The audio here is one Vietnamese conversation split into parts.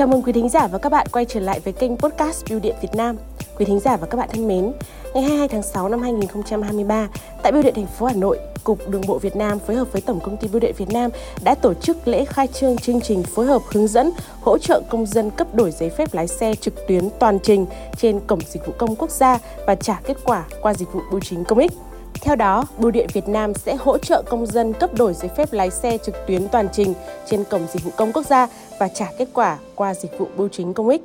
Chào mừng quý thính giả và các bạn quay trở lại với kênh podcast Bưu điện Việt Nam. Quý thính giả và các bạn thân mến, ngày 22 tháng 6 năm 2023, tại Bưu điện thành phố Hà Nội, Cục Đường bộ Việt Nam phối hợp với Tổng công ty Bưu điện Việt Nam đã tổ chức lễ khai trương chương trình phối hợp hướng dẫn hỗ trợ công dân cấp đổi giấy phép lái xe trực tuyến toàn trình trên cổng dịch vụ công quốc gia và trả kết quả qua dịch vụ bưu chính công ích. Theo đó, Bưu điện Việt Nam sẽ hỗ trợ công dân cấp đổi giấy phép lái xe trực tuyến toàn trình trên cổng dịch vụ công quốc gia và trả kết quả qua dịch vụ bưu chính công ích.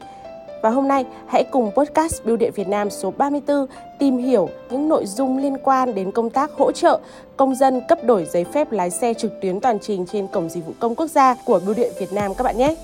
Và hôm nay, hãy cùng podcast Bưu điện Việt Nam số 34 tìm hiểu những nội dung liên quan đến công tác hỗ trợ công dân cấp đổi giấy phép lái xe trực tuyến toàn trình trên cổng dịch vụ công quốc gia của Bưu điện Việt Nam các bạn nhé.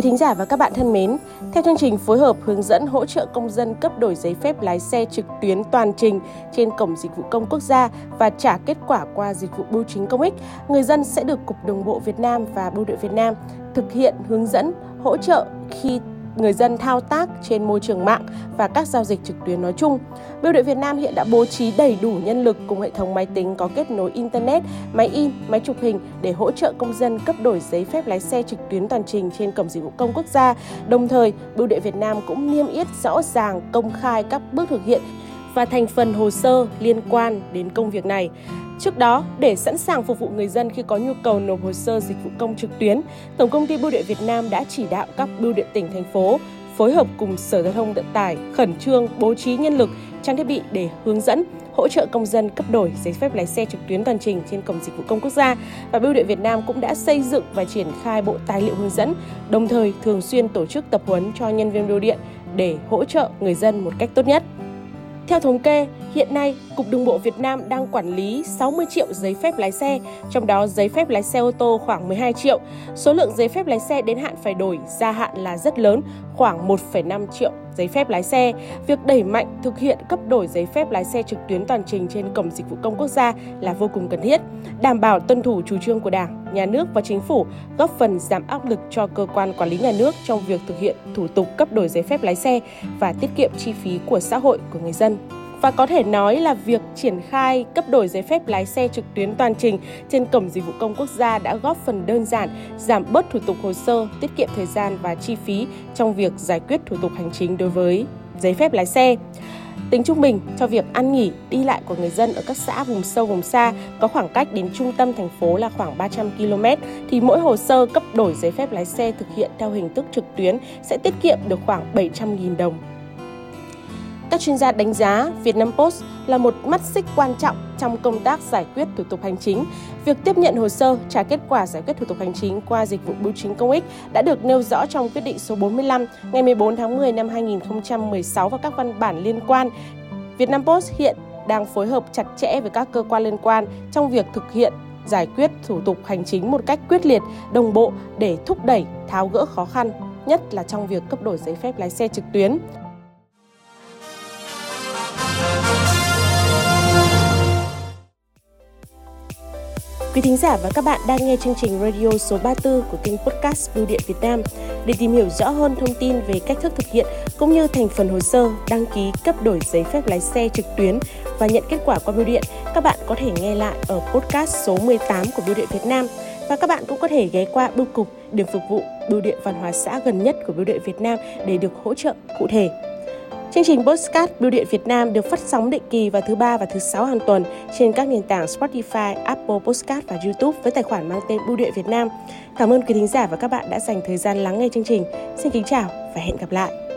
Quý thính giả và các bạn thân mến, theo chương trình phối hợp hướng dẫn hỗ trợ công dân cấp đổi giấy phép lái xe trực tuyến toàn trình trên cổng dịch vụ công quốc gia và trả kết quả qua dịch vụ bưu chính công ích, người dân sẽ được Cục Đường bộ Việt Nam và Bưu điện Việt Nam thực hiện hướng dẫn hỗ trợ khi người dân thao tác trên môi trường mạng và các giao dịch trực tuyến nói chung. Bưu điện Việt Nam hiện đã bố trí đầy đủ nhân lực cùng hệ thống máy tính có kết nối internet, máy in, máy chụp hình để hỗ trợ công dân cấp đổi giấy phép lái xe trực tuyến toàn trình trên cổng dịch vụ công quốc gia. Đồng thời, Bưu điện Việt Nam cũng niêm yết rõ ràng công khai các bước thực hiện và thành phần hồ sơ liên quan đến công việc này. Trước đó, để sẵn sàng phục vụ người dân khi có nhu cầu nộp hồ sơ dịch vụ công trực tuyến, Tổng công ty Bưu điện Việt Nam đã chỉ đạo các bưu điện tỉnh thành phố phối hợp cùng Sở Giao thông Vận tải khẩn trương bố trí nhân lực, trang thiết bị để hướng dẫn hỗ trợ công dân cấp đổi giấy phép lái xe trực tuyến toàn trình trên cổng dịch vụ công quốc gia và Bưu điện Việt Nam cũng đã xây dựng và triển khai bộ tài liệu hướng dẫn, đồng thời thường xuyên tổ chức tập huấn cho nhân viên bưu điện để hỗ trợ người dân một cách tốt nhất. Theo thống kê, hiện nay Cục Đường bộ Việt Nam đang quản lý 60 triệu giấy phép lái xe, trong đó giấy phép lái xe ô tô khoảng 12 triệu. Số lượng giấy phép lái xe đến hạn phải đổi gia hạn là rất lớn, khoảng 1,5 triệu giấy phép lái xe. Việc đẩy mạnh thực hiện cấp đổi giấy phép lái xe trực tuyến toàn trình trên cổng dịch vụ công quốc gia là vô cùng cần thiết, đảm bảo tuân thủ chủ trương của Đảng, Nhà nước và Chính phủ, góp phần giảm áp lực cho cơ quan quản lý nhà nước trong việc thực hiện thủ tục cấp đổi giấy phép lái xe và tiết kiệm chi phí của xã hội của người dân. Và có thể nói là việc triển khai cấp đổi giấy phép lái xe trực tuyến toàn trình trên cổng dịch vụ công quốc gia đã góp phần đơn giản, giảm bớt thủ tục hồ sơ, tiết kiệm thời gian và chi phí trong việc giải quyết thủ tục hành chính đối với giấy phép lái xe. Tính trung bình cho việc ăn nghỉ, đi lại của người dân ở các xã vùng sâu vùng xa có khoảng cách đến trung tâm thành phố là khoảng 300 km thì mỗi hồ sơ cấp đổi giấy phép lái xe thực hiện theo hình thức trực tuyến sẽ tiết kiệm được khoảng 700.000 đồng các chuyên gia đánh giá Vietnam Post là một mắt xích quan trọng trong công tác giải quyết thủ tục hành chính. Việc tiếp nhận hồ sơ, trả kết quả giải quyết thủ tục hành chính qua dịch vụ bưu chính công ích đã được nêu rõ trong quyết định số 45 ngày 14 tháng 10 năm 2016 và các văn bản liên quan. Vietnam Post hiện đang phối hợp chặt chẽ với các cơ quan liên quan trong việc thực hiện giải quyết thủ tục hành chính một cách quyết liệt, đồng bộ để thúc đẩy tháo gỡ khó khăn, nhất là trong việc cấp đổi giấy phép lái xe trực tuyến. Quý thính giả và các bạn đang nghe chương trình radio số 34 của kênh podcast Bưu điện Việt Nam. Để tìm hiểu rõ hơn thông tin về cách thức thực hiện cũng như thành phần hồ sơ đăng ký cấp đổi giấy phép lái xe trực tuyến và nhận kết quả qua bưu điện, các bạn có thể nghe lại ở podcast số 18 của Bưu điện Việt Nam và các bạn cũng có thể ghé qua bưu cục điểm phục vụ bưu điện văn hóa xã gần nhất của Bưu điện Việt Nam để được hỗ trợ cụ thể. Chương trình Postcard Bưu điện Việt Nam được phát sóng định kỳ vào thứ ba và thứ sáu hàng tuần trên các nền tảng Spotify, Apple Postcard và YouTube với tài khoản mang tên Bưu điện Việt Nam. Cảm ơn quý thính giả và các bạn đã dành thời gian lắng nghe chương trình. Xin kính chào và hẹn gặp lại.